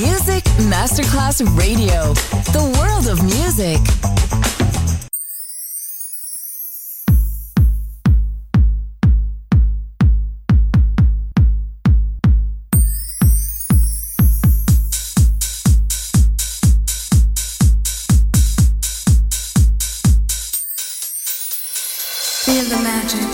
Music Masterclass Radio, the world of music. Feel the magic.